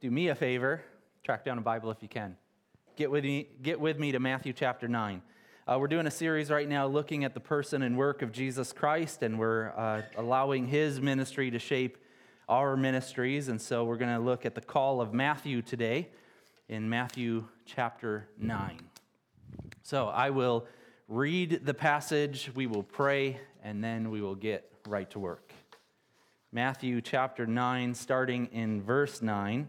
do me a favor, track down a Bible if you can. Get with me, get with me to Matthew chapter 9. Uh, we're doing a series right now looking at the person and work of Jesus Christ, and we're uh, allowing his ministry to shape our ministries. And so we're going to look at the call of Matthew today in Matthew chapter 9. So I will read the passage, we will pray, and then we will get right to work. Matthew chapter 9, starting in verse 9,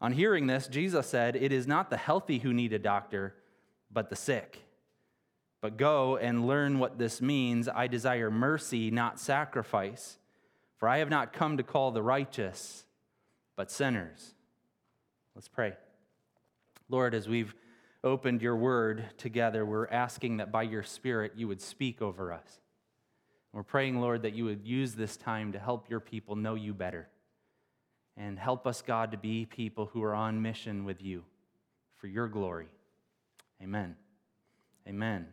On hearing this, Jesus said, It is not the healthy who need a doctor, but the sick. But go and learn what this means. I desire mercy, not sacrifice. For I have not come to call the righteous, but sinners. Let's pray. Lord, as we've opened your word together, we're asking that by your Spirit you would speak over us. We're praying, Lord, that you would use this time to help your people know you better. And help us, God, to be people who are on mission with you for your glory. Amen. Amen.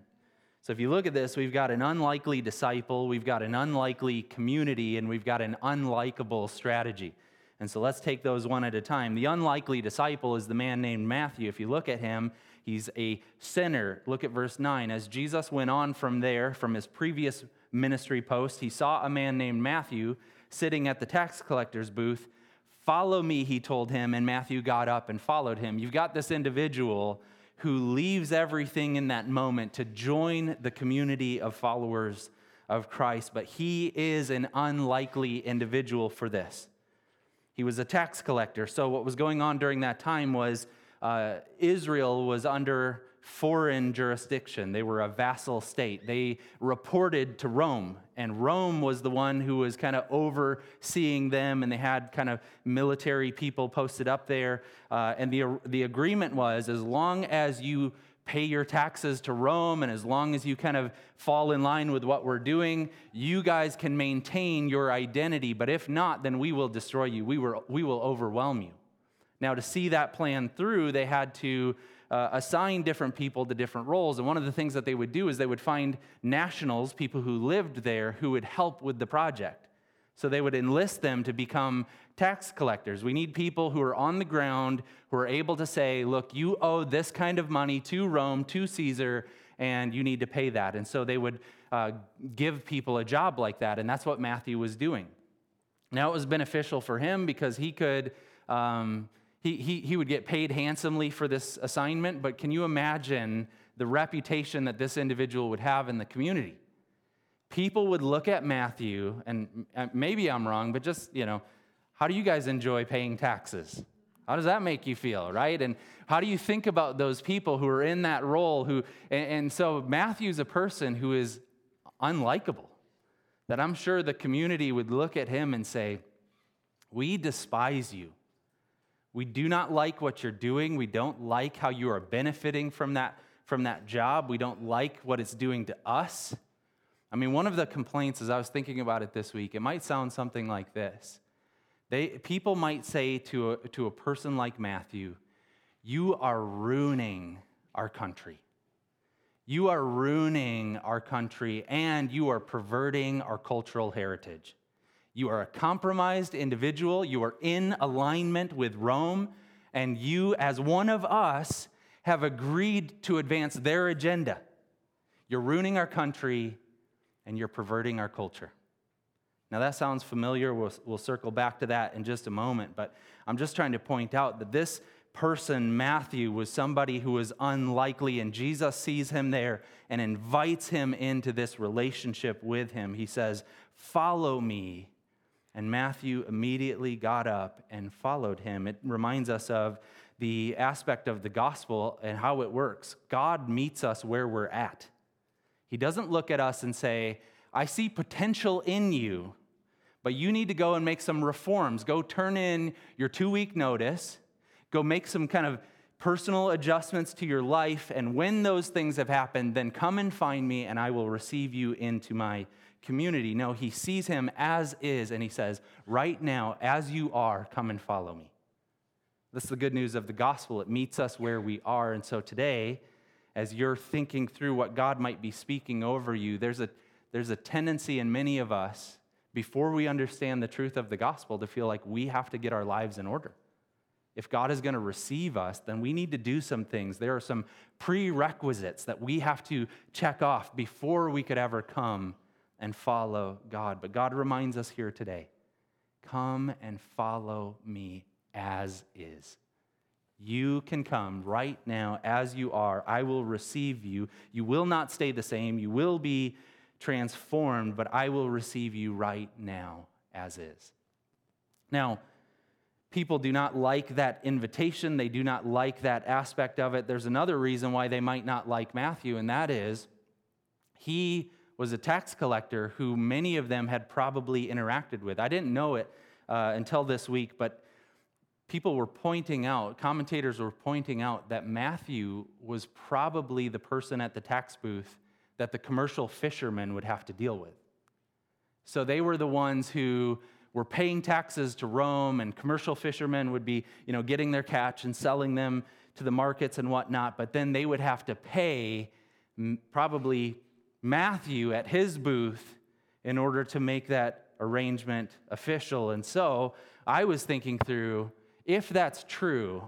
So if you look at this, we've got an unlikely disciple, we've got an unlikely community, and we've got an unlikable strategy. And so let's take those one at a time. The unlikely disciple is the man named Matthew. If you look at him, he's a sinner. Look at verse 9. As Jesus went on from there, from his previous ministry post, he saw a man named Matthew sitting at the tax collector's booth. Follow me, he told him, and Matthew got up and followed him. You've got this individual who leaves everything in that moment to join the community of followers of Christ, but he is an unlikely individual for this. He was a tax collector. So, what was going on during that time was uh, Israel was under foreign jurisdiction. They were a vassal state. They reported to Rome, and Rome was the one who was kind of overseeing them, and they had kind of military people posted up there. Uh, and the, the agreement was as long as you pay your taxes to Rome, and as long as you kind of fall in line with what we're doing, you guys can maintain your identity. But if not, then we will destroy you, we, were, we will overwhelm you. Now, to see that plan through, they had to uh, assign different people to different roles. And one of the things that they would do is they would find nationals, people who lived there, who would help with the project. So they would enlist them to become tax collectors. We need people who are on the ground, who are able to say, look, you owe this kind of money to Rome, to Caesar, and you need to pay that. And so they would uh, give people a job like that. And that's what Matthew was doing. Now it was beneficial for him because he could. Um, he, he, he would get paid handsomely for this assignment, but can you imagine the reputation that this individual would have in the community? People would look at Matthew, and uh, maybe I'm wrong, but just, you know, how do you guys enjoy paying taxes? How does that make you feel, right? And how do you think about those people who are in that role? Who, and, and so Matthew's a person who is unlikable. That I'm sure the community would look at him and say, We despise you. We do not like what you're doing. We don't like how you are benefiting from that, from that job. We don't like what it's doing to us. I mean, one of the complaints, as I was thinking about it this week, it might sound something like this. They, people might say to a, to a person like Matthew, You are ruining our country. You are ruining our country and you are perverting our cultural heritage. You are a compromised individual. You are in alignment with Rome. And you, as one of us, have agreed to advance their agenda. You're ruining our country and you're perverting our culture. Now, that sounds familiar. We'll, we'll circle back to that in just a moment. But I'm just trying to point out that this person, Matthew, was somebody who was unlikely, and Jesus sees him there and invites him into this relationship with him. He says, Follow me and Matthew immediately got up and followed him. It reminds us of the aspect of the gospel and how it works. God meets us where we're at. He doesn't look at us and say, I see potential in you, but you need to go and make some reforms. Go turn in your two week notice, go make some kind of personal adjustments to your life. And when those things have happened, then come and find me, and I will receive you into my community. No, he sees him as is, and he says, Right now, as you are, come and follow me. This is the good news of the gospel. It meets us where we are. And so today, as you're thinking through what God might be speaking over you, there's a, there's a tendency in many of us, before we understand the truth of the gospel, to feel like we have to get our lives in order. If God is going to receive us, then we need to do some things. There are some prerequisites that we have to check off before we could ever come and follow God. But God reminds us here today come and follow me as is. You can come right now as you are. I will receive you. You will not stay the same. You will be transformed, but I will receive you right now as is. Now, people do not like that invitation. They do not like that aspect of it. There's another reason why they might not like Matthew, and that is he was a tax collector who many of them had probably interacted with. I didn't know it uh, until this week, but people were pointing out, commentators were pointing out that Matthew was probably the person at the tax booth that the commercial fishermen would have to deal with. So they were the ones who were paying taxes to Rome, and commercial fishermen would be, you know, getting their catch and selling them to the markets and whatnot. But then they would have to pay probably Matthew at his booth in order to make that arrangement official. And so I was thinking through if that's true,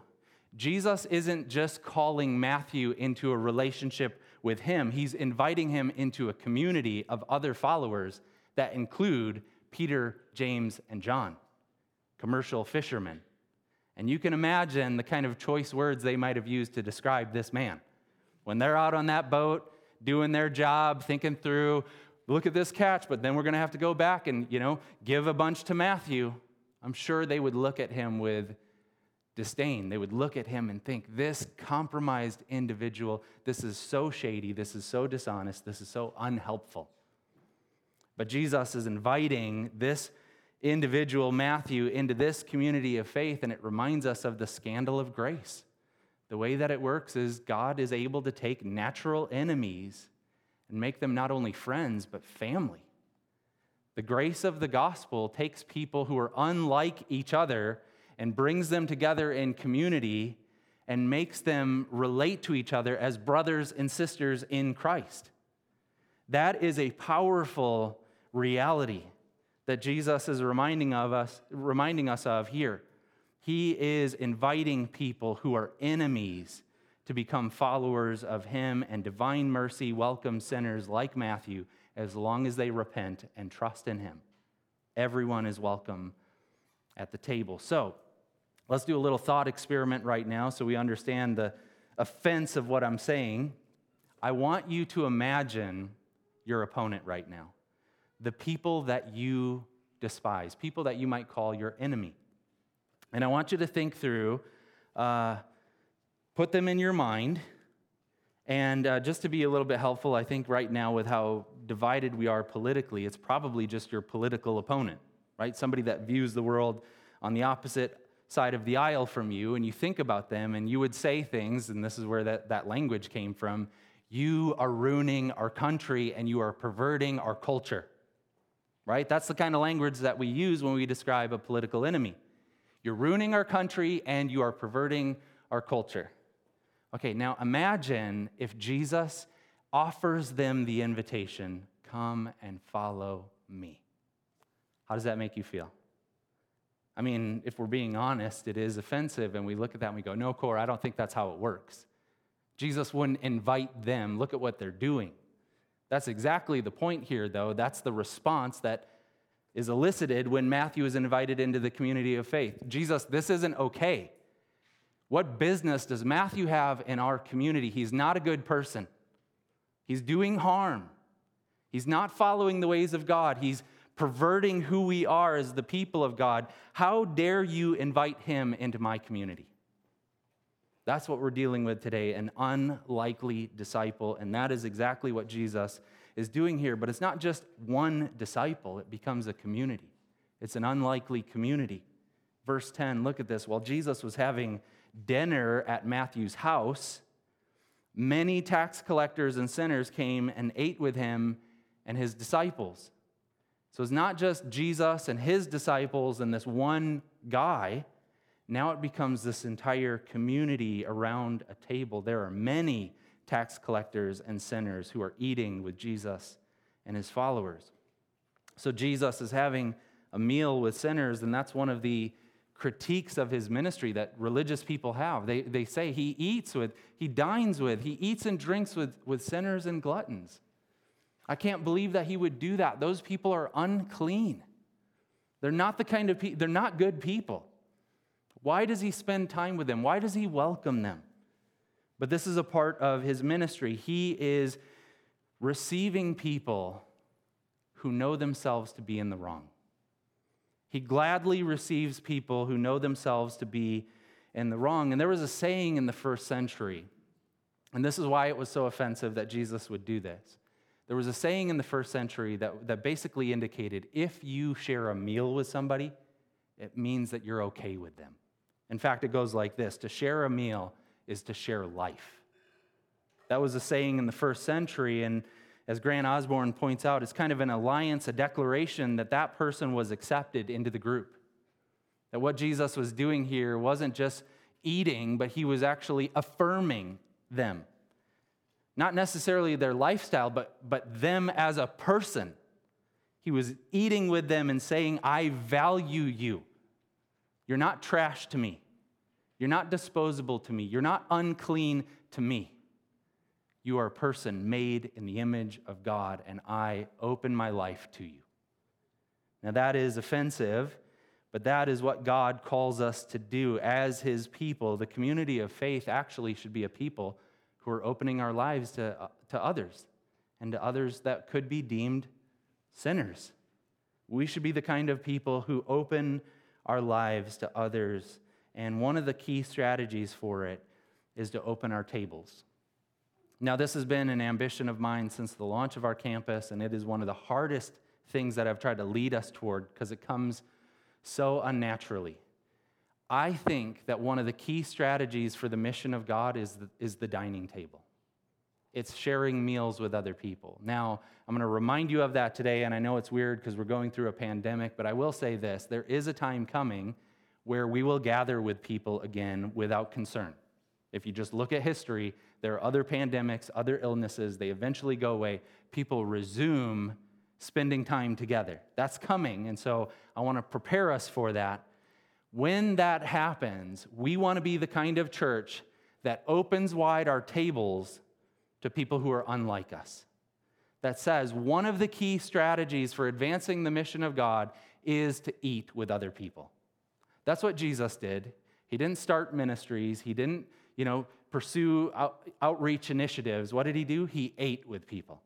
Jesus isn't just calling Matthew into a relationship with him, he's inviting him into a community of other followers that include Peter, James, and John, commercial fishermen. And you can imagine the kind of choice words they might have used to describe this man. When they're out on that boat doing their job, thinking through, look at this catch, but then we're going to have to go back and, you know, give a bunch to Matthew. I'm sure they would look at him with disdain. They would look at him and think, this compromised individual, this is so shady, this is so dishonest, this is so unhelpful. But Jesus is inviting this individual, Matthew, into this community of faith, and it reminds us of the scandal of grace. The way that it works is God is able to take natural enemies and make them not only friends, but family. The grace of the gospel takes people who are unlike each other and brings them together in community and makes them relate to each other as brothers and sisters in Christ. That is a powerful reality that Jesus is reminding of us reminding us of here. He is inviting people who are enemies to become followers of him and divine mercy welcomes sinners like Matthew as long as they repent and trust in him. Everyone is welcome at the table. So, Let's do a little thought experiment right now so we understand the offense of what I'm saying. I want you to imagine your opponent right now, the people that you despise, people that you might call your enemy. And I want you to think through, uh, put them in your mind. And uh, just to be a little bit helpful, I think right now, with how divided we are politically, it's probably just your political opponent, right? Somebody that views the world on the opposite side of the aisle from you and you think about them and you would say things, and this is where that, that language came from you are ruining our country and you are perverting our culture. Right? That's the kind of language that we use when we describe a political enemy. You're ruining our country and you are perverting our culture. Okay, now imagine if Jesus offers them the invitation come and follow me. How does that make you feel? I mean, if we're being honest, it is offensive, and we look at that and we go, no, Core, I don't think that's how it works. Jesus wouldn't invite them. Look at what they're doing. That's exactly the point here, though. That's the response that is elicited when Matthew is invited into the community of faith. Jesus, this isn't okay. What business does Matthew have in our community? He's not a good person. He's doing harm. He's not following the ways of God. He's perverting who we are as the people of God, how dare you invite him into my community? That's what we're dealing with today an unlikely disciple. And that is exactly what Jesus is doing here. But it's not just one disciple, it becomes a community. It's an unlikely community. Verse 10, look at this. While Jesus was having dinner at Matthew's house, many tax collectors and sinners came and ate with him and his disciples. So it's not just Jesus and his disciples and this one guy. Now it becomes this entire community around a table. There are many tax collectors and sinners who are eating with Jesus and his followers. So Jesus is having a meal with sinners, and that's one of the critiques of his ministry that religious people have. They, they say he eats with, he dines with, he eats and drinks with, with sinners and gluttons. I can't believe that he would do that. Those people are unclean. They're not the kind of people, they're not good people. Why does he spend time with them? Why does he welcome them? But this is a part of his ministry. He is receiving people who know themselves to be in the wrong. He gladly receives people who know themselves to be in the wrong. And there was a saying in the first century, and this is why it was so offensive that Jesus would do this. There was a saying in the first century that, that basically indicated if you share a meal with somebody, it means that you're okay with them. In fact, it goes like this to share a meal is to share life. That was a saying in the first century, and as Grant Osborne points out, it's kind of an alliance, a declaration that that person was accepted into the group. That what Jesus was doing here wasn't just eating, but he was actually affirming them. Not necessarily their lifestyle, but, but them as a person. He was eating with them and saying, I value you. You're not trash to me. You're not disposable to me. You're not unclean to me. You are a person made in the image of God, and I open my life to you. Now, that is offensive, but that is what God calls us to do as His people. The community of faith actually should be a people who are opening our lives to, uh, to others and to others that could be deemed sinners. We should be the kind of people who open our lives to others. And one of the key strategies for it is to open our tables. Now, this has been an ambition of mine since the launch of our campus, and it is one of the hardest things that I've tried to lead us toward because it comes so unnaturally. I think that one of the key strategies for the mission of God is the, is the dining table. It's sharing meals with other people. Now, I'm going to remind you of that today, and I know it's weird because we're going through a pandemic, but I will say this there is a time coming where we will gather with people again without concern. If you just look at history, there are other pandemics, other illnesses, they eventually go away. People resume spending time together. That's coming. And so I want to prepare us for that. When that happens, we want to be the kind of church that opens wide our tables to people who are unlike us. That says one of the key strategies for advancing the mission of God is to eat with other people. That's what Jesus did. He didn't start ministries, he didn't, you know, pursue out, outreach initiatives, what did he do? He ate with people.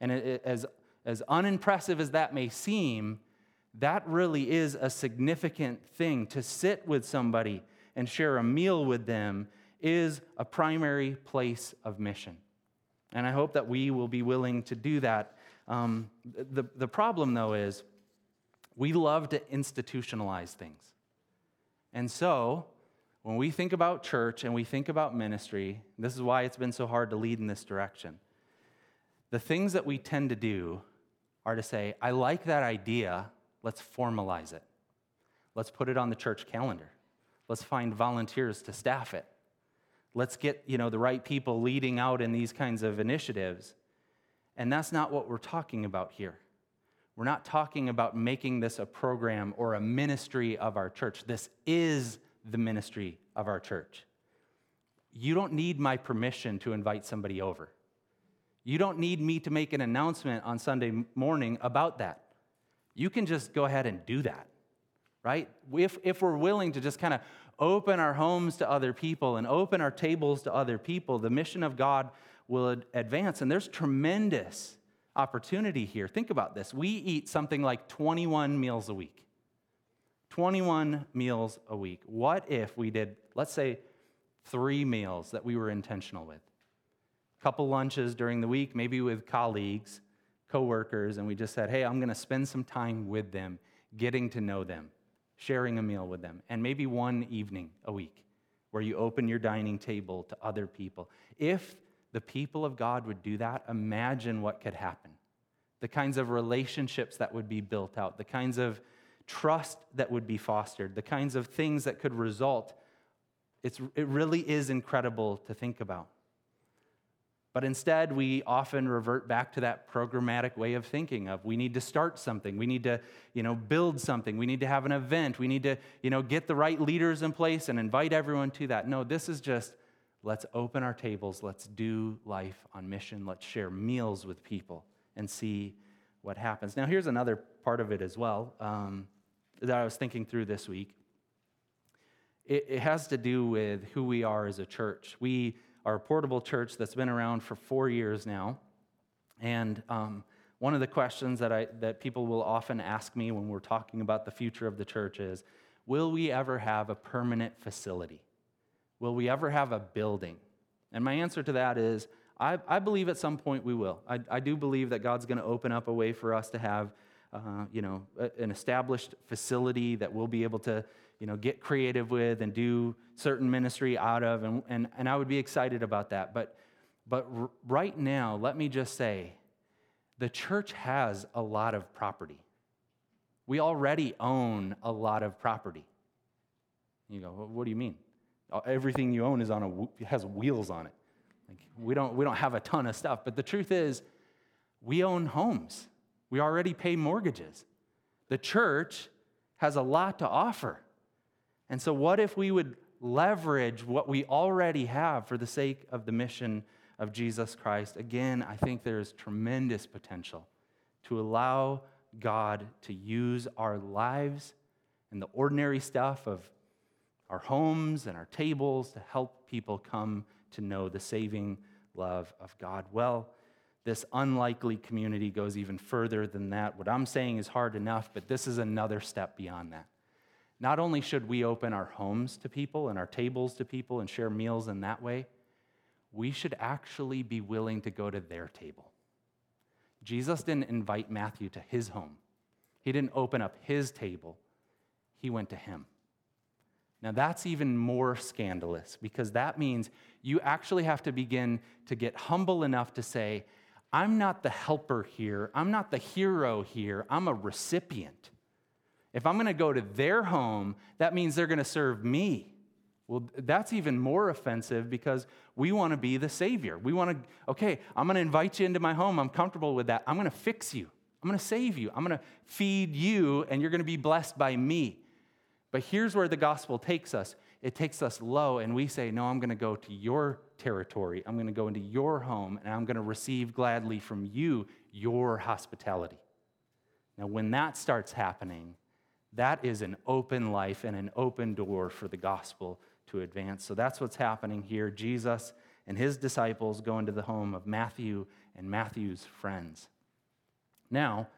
And it, it, as, as unimpressive as that may seem, that really is a significant thing. To sit with somebody and share a meal with them is a primary place of mission. And I hope that we will be willing to do that. Um, the, the problem, though, is we love to institutionalize things. And so, when we think about church and we think about ministry, this is why it's been so hard to lead in this direction. The things that we tend to do are to say, I like that idea, let's formalize it. Let's put it on the church calendar. Let's find volunteers to staff it. Let's get, you know, the right people leading out in these kinds of initiatives. And that's not what we're talking about here. We're not talking about making this a program or a ministry of our church. This is the ministry of our church. You don't need my permission to invite somebody over. You don't need me to make an announcement on Sunday morning about that. You can just go ahead and do that, right? If, if we're willing to just kind of open our homes to other people and open our tables to other people, the mission of God will advance. And there's tremendous opportunity here. Think about this. We eat something like 21 meals a week. 21 meals a week. What if we did, let's say, three meals that we were intentional with? A couple lunches during the week, maybe with colleagues, coworkers, and we just said, hey, I'm going to spend some time with them getting to know them, sharing a meal with them, and maybe one evening a week where you open your dining table to other people. If the people of God would do that, imagine what could happen. The kinds of relationships that would be built out, the kinds of trust that would be fostered, the kinds of things that could result. It's, it really is incredible to think about. But instead, we often revert back to that programmatic way of thinking of we need to start something, we need to, you know, build something, we need to have an event, we need to, you know, get the right leaders in place and invite everyone to that. No, this is just let's open our tables, let's do life on mission, let's share meals with people and see what happens. Now, here's another part of it as well um, that I was thinking through this week. It, it has to do with who we are as a church. We are a portable church that's been around for four years now. And um, one of the questions that, I, that people will often ask me when we're talking about the future of the church is Will we ever have a permanent facility? Will we ever have a building? And my answer to that is I, I believe at some point we will. I, I do believe that God's going to open up a way for us to have uh, you know, an established facility that we'll be able to you know, get creative with and do certain ministry out of, and, and, and I would be excited about that. But, but r- right now, let me just say the church has a lot of property. We already own a lot of property. You go, well, what do you mean? Uh, everything you own is on a, has wheels on it. Like, we, don't, we don't have a ton of stuff. But the truth is, we own homes. We already pay mortgages. The church has a lot to offer. And so, what if we would leverage what we already have for the sake of the mission of Jesus Christ? Again, I think there is tremendous potential to allow God to use our lives and the ordinary stuff of our homes and our tables to help people come to know the saving love of God. Well, this unlikely community goes even further than that. What I'm saying is hard enough, but this is another step beyond that. Not only should we open our homes to people and our tables to people and share meals in that way, we should actually be willing to go to their table. Jesus didn't invite Matthew to his home, he didn't open up his table, he went to him. Now, that's even more scandalous because that means you actually have to begin to get humble enough to say, I'm not the helper here, I'm not the hero here, I'm a recipient. If I'm going to go to their home, that means they're going to serve me. Well, that's even more offensive because we want to be the Savior. We want to, okay, I'm going to invite you into my home. I'm comfortable with that. I'm going to fix you. I'm going to save you. I'm going to feed you, and you're going to be blessed by me. But here's where the gospel takes us it takes us low, and we say, No, I'm going to go to your territory. I'm going to go into your home, and I'm going to receive gladly from you your hospitality. Now, when that starts happening, that is an open life and an open door for the gospel to advance. So that's what's happening here. Jesus and his disciples go into the home of Matthew and Matthew's friends. Now,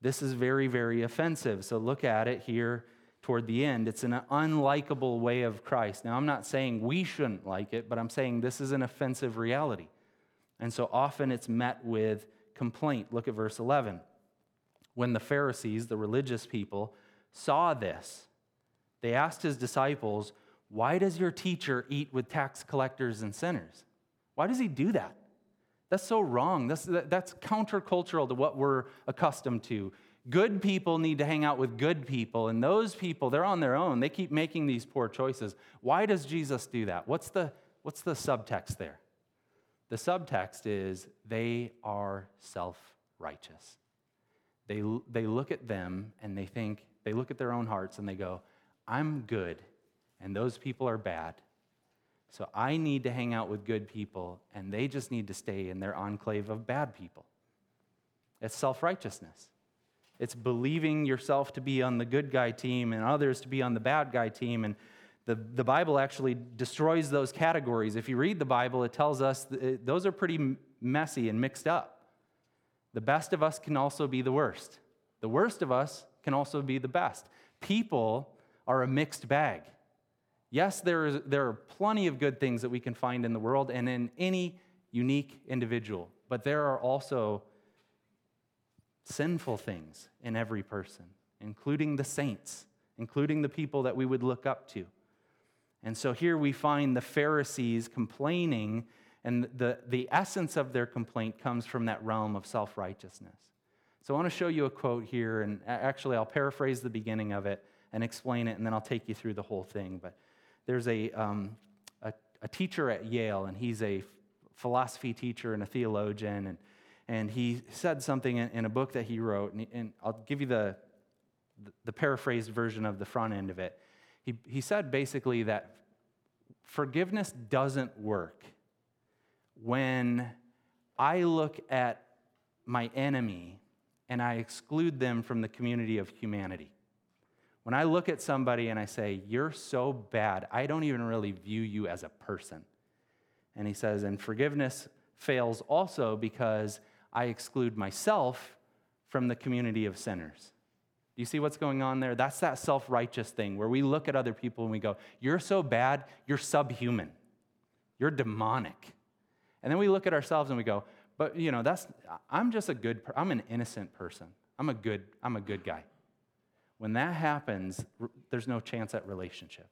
this is very, very offensive. So look at it here toward the end. It's an unlikable way of Christ. Now, I'm not saying we shouldn't like it, but I'm saying this is an offensive reality. And so often it's met with complaint. Look at verse 11. When the Pharisees, the religious people, saw this, they asked his disciples, Why does your teacher eat with tax collectors and sinners? Why does he do that? That's so wrong. That's, that's countercultural to what we're accustomed to. Good people need to hang out with good people, and those people, they're on their own. They keep making these poor choices. Why does Jesus do that? What's the, what's the subtext there? The subtext is they are self righteous. They, they look at them and they think, they look at their own hearts and they go, I'm good, and those people are bad. So I need to hang out with good people, and they just need to stay in their enclave of bad people. It's self righteousness. It's believing yourself to be on the good guy team and others to be on the bad guy team. And the, the Bible actually destroys those categories. If you read the Bible, it tells us those are pretty messy and mixed up. The best of us can also be the worst. The worst of us can also be the best. People are a mixed bag. Yes, there, is, there are plenty of good things that we can find in the world and in any unique individual, but there are also sinful things in every person, including the saints, including the people that we would look up to. And so here we find the Pharisees complaining, and the, the essence of their complaint comes from that realm of self righteousness. So I want to show you a quote here, and actually, I'll paraphrase the beginning of it and explain it, and then I'll take you through the whole thing. But there's a, um, a, a, teacher at Yale, and he's a philosophy teacher and a theologian, and, and he said something in, in a book that he wrote, and, and I'll give you the, the paraphrased version of the front end of it. He, he said basically that forgiveness doesn't work when I look at my enemy and I exclude them from the community of humanity. When I look at somebody and I say, You're so bad, I don't even really view you as a person. And he says, And forgiveness fails also because I exclude myself from the community of sinners. Do you see what's going on there? That's that self righteous thing where we look at other people and we go, You're so bad, you're subhuman, you're demonic. And then we look at ourselves and we go, But you know, that's, I'm just a good, I'm an innocent person. I'm a good, I'm a good guy. When that happens, there's no chance at relationship.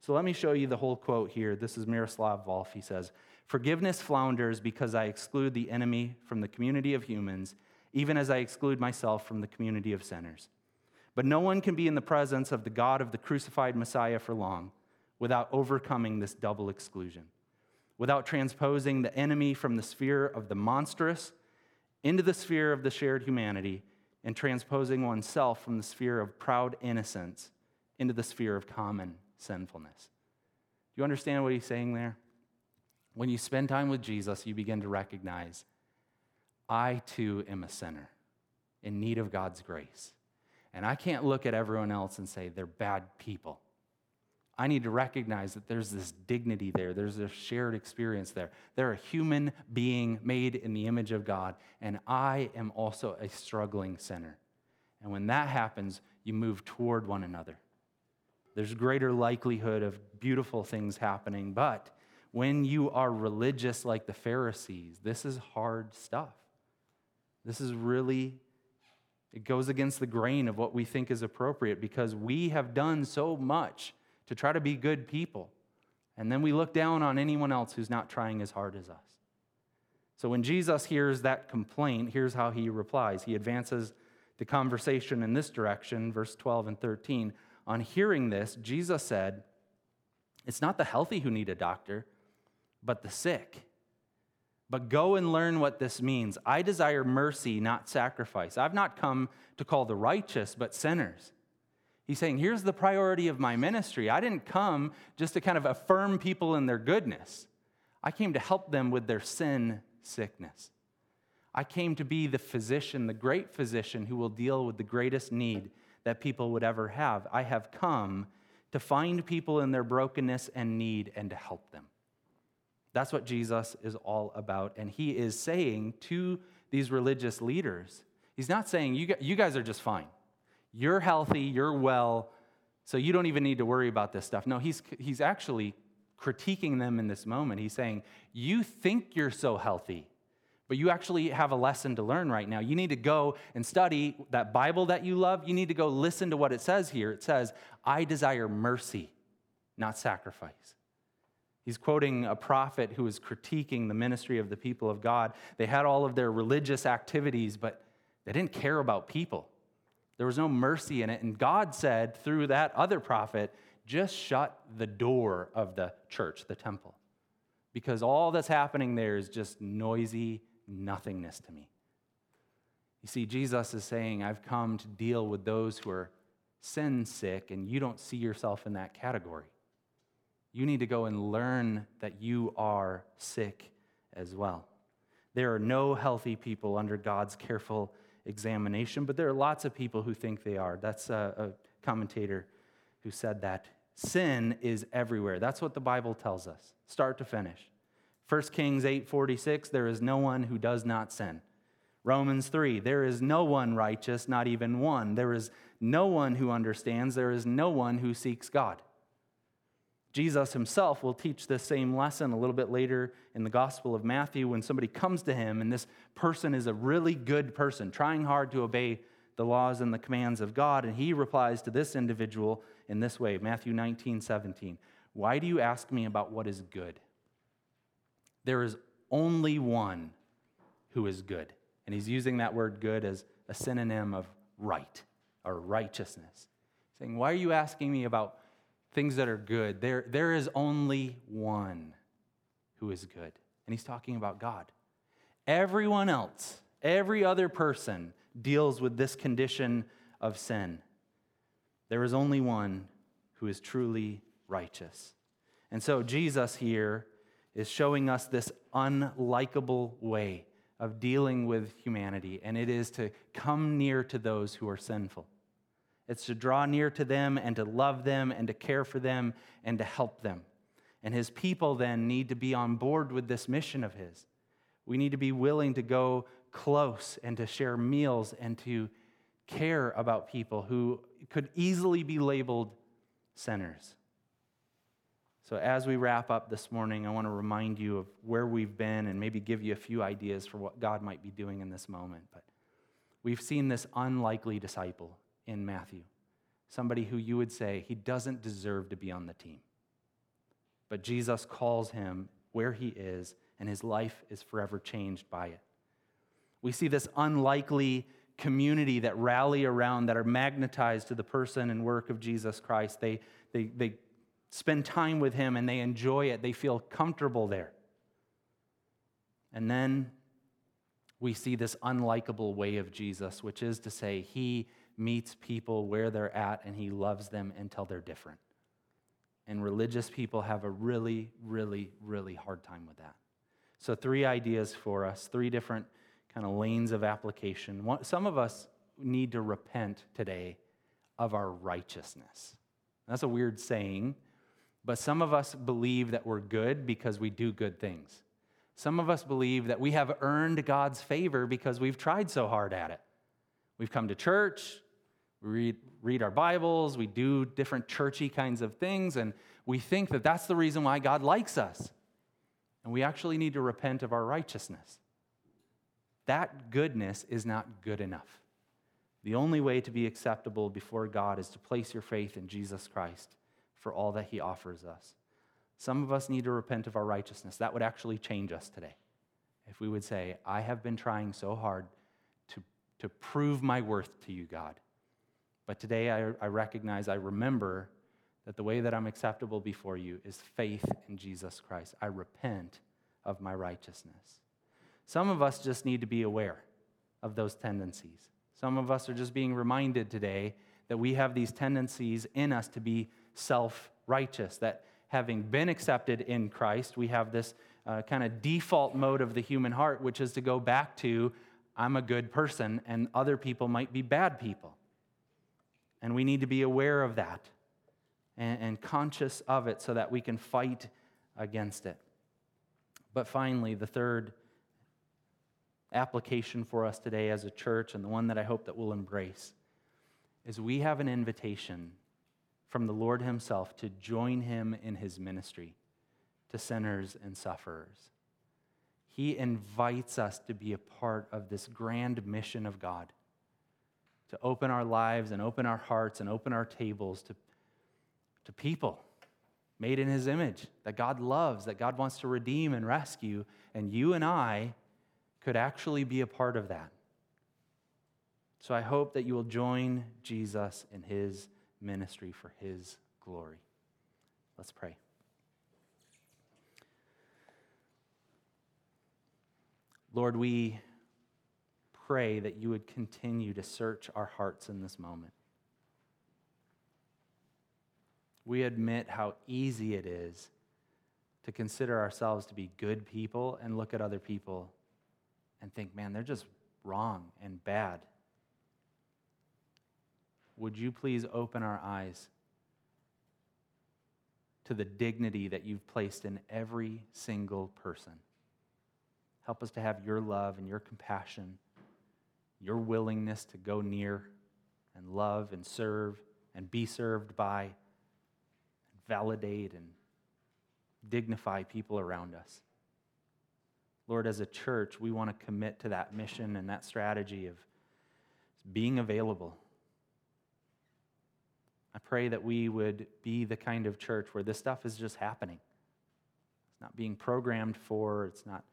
So let me show you the whole quote here. This is Miroslav Volf. He says, Forgiveness flounders because I exclude the enemy from the community of humans even as I exclude myself from the community of sinners. But no one can be in the presence of the God of the crucified Messiah for long without overcoming this double exclusion, without transposing the enemy from the sphere of the monstrous into the sphere of the shared humanity, and transposing oneself from the sphere of proud innocence into the sphere of common sinfulness. Do you understand what he's saying there? When you spend time with Jesus, you begin to recognize I too am a sinner in need of God's grace. And I can't look at everyone else and say they're bad people. I need to recognize that there's this dignity there, there's a shared experience there. They're a human being made in the image of God, and I am also a struggling sinner. And when that happens, you move toward one another. There's greater likelihood of beautiful things happening, but when you are religious like the Pharisees, this is hard stuff. This is really, it goes against the grain of what we think is appropriate because we have done so much to try to be good people. And then we look down on anyone else who's not trying as hard as us. So when Jesus hears that complaint, here's how he replies. He advances the conversation in this direction, verse 12 and 13. On hearing this, Jesus said, It's not the healthy who need a doctor, but the sick. But go and learn what this means. I desire mercy, not sacrifice. I've not come to call the righteous, but sinners. He's saying, here's the priority of my ministry. I didn't come just to kind of affirm people in their goodness, I came to help them with their sin sickness. I came to be the physician, the great physician who will deal with the greatest need that people would ever have. I have come to find people in their brokenness and need and to help them. That's what Jesus is all about. And he is saying to these religious leaders, he's not saying, you guys are just fine. You're healthy, you're well, so you don't even need to worry about this stuff. No, he's, he's actually critiquing them in this moment. He's saying, You think you're so healthy, but you actually have a lesson to learn right now. You need to go and study that Bible that you love. You need to go listen to what it says here. It says, I desire mercy, not sacrifice. He's quoting a prophet who was critiquing the ministry of the people of God. They had all of their religious activities, but they didn't care about people. There was no mercy in it. And God said through that other prophet, just shut the door of the church, the temple, because all that's happening there is just noisy nothingness to me. You see, Jesus is saying, I've come to deal with those who are sin sick, and you don't see yourself in that category. You need to go and learn that you are sick as well. There are no healthy people under God's careful examination, but there are lots of people who think they are. That's a, a commentator who said that. Sin is everywhere. That's what the Bible tells us, start to finish. 1 Kings 8:46 there is no one who does not sin. Romans 3 there is no one righteous, not even one. There is no one who understands, there is no one who seeks God. Jesus himself will teach this same lesson a little bit later in the Gospel of Matthew when somebody comes to him and this person is a really good person, trying hard to obey the laws and the commands of God. And he replies to this individual in this way Matthew 19, 17. Why do you ask me about what is good? There is only one who is good. And he's using that word good as a synonym of right or righteousness. Saying, Why are you asking me about things that are good? There, there is only one who is good. And he's talking about God. Everyone else, every other person deals with this condition of sin. There is only one who is truly righteous. And so Jesus here is showing us this unlikable way of dealing with humanity, and it is to come near to those who are sinful. It's to draw near to them and to love them and to care for them and to help them. And his people then need to be on board with this mission of his. We need to be willing to go close and to share meals and to care about people who could easily be labeled sinners. So, as we wrap up this morning, I want to remind you of where we've been and maybe give you a few ideas for what God might be doing in this moment. But we've seen this unlikely disciple in Matthew, somebody who you would say he doesn't deserve to be on the team. But Jesus calls him where he is, and his life is forever changed by it. We see this unlikely community that rally around, that are magnetized to the person and work of Jesus Christ. They, they, they spend time with him and they enjoy it, they feel comfortable there. And then we see this unlikable way of Jesus, which is to say, he meets people where they're at and he loves them until they're different. And religious people have a really, really, really hard time with that. So, three ideas for us, three different kind of lanes of application. Some of us need to repent today of our righteousness. That's a weird saying, but some of us believe that we're good because we do good things. Some of us believe that we have earned God's favor because we've tried so hard at it. We've come to church, we read, read our Bibles, we do different churchy kinds of things, and we think that that's the reason why God likes us. And we actually need to repent of our righteousness. That goodness is not good enough. The only way to be acceptable before God is to place your faith in Jesus Christ for all that he offers us. Some of us need to repent of our righteousness. That would actually change us today. If we would say, I have been trying so hard to, to prove my worth to you, God. But today I, I recognize, I remember that the way that I'm acceptable before you is faith in Jesus Christ. I repent of my righteousness. Some of us just need to be aware of those tendencies. Some of us are just being reminded today that we have these tendencies in us to be self righteous, that having been accepted in Christ, we have this uh, kind of default mode of the human heart, which is to go back to, I'm a good person, and other people might be bad people. And we need to be aware of that and, and conscious of it so that we can fight against it. But finally, the third application for us today as a church, and the one that I hope that we'll embrace, is we have an invitation from the Lord Himself to join Him in His ministry to sinners and sufferers. He invites us to be a part of this grand mission of God, to open our lives and open our hearts and open our tables to, to people made in His image that God loves, that God wants to redeem and rescue. And you and I could actually be a part of that. So I hope that you will join Jesus in his ministry for his glory. Let's pray. Lord, we pray that you would continue to search our hearts in this moment. We admit how easy it is to consider ourselves to be good people and look at other people and think, man, they're just wrong and bad. Would you please open our eyes to the dignity that you've placed in every single person? Help us to have your love and your compassion, your willingness to go near and love and serve and be served by, and validate and dignify people around us. Lord, as a church, we want to commit to that mission and that strategy of being available. I pray that we would be the kind of church where this stuff is just happening. It's not being programmed for, it's not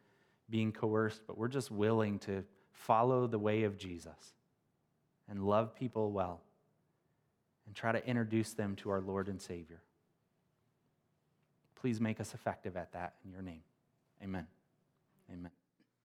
being coerced, but we're just willing to follow the way of Jesus and love people well and try to introduce them to our Lord and Savior. Please make us effective at that in your name. Amen. Amen.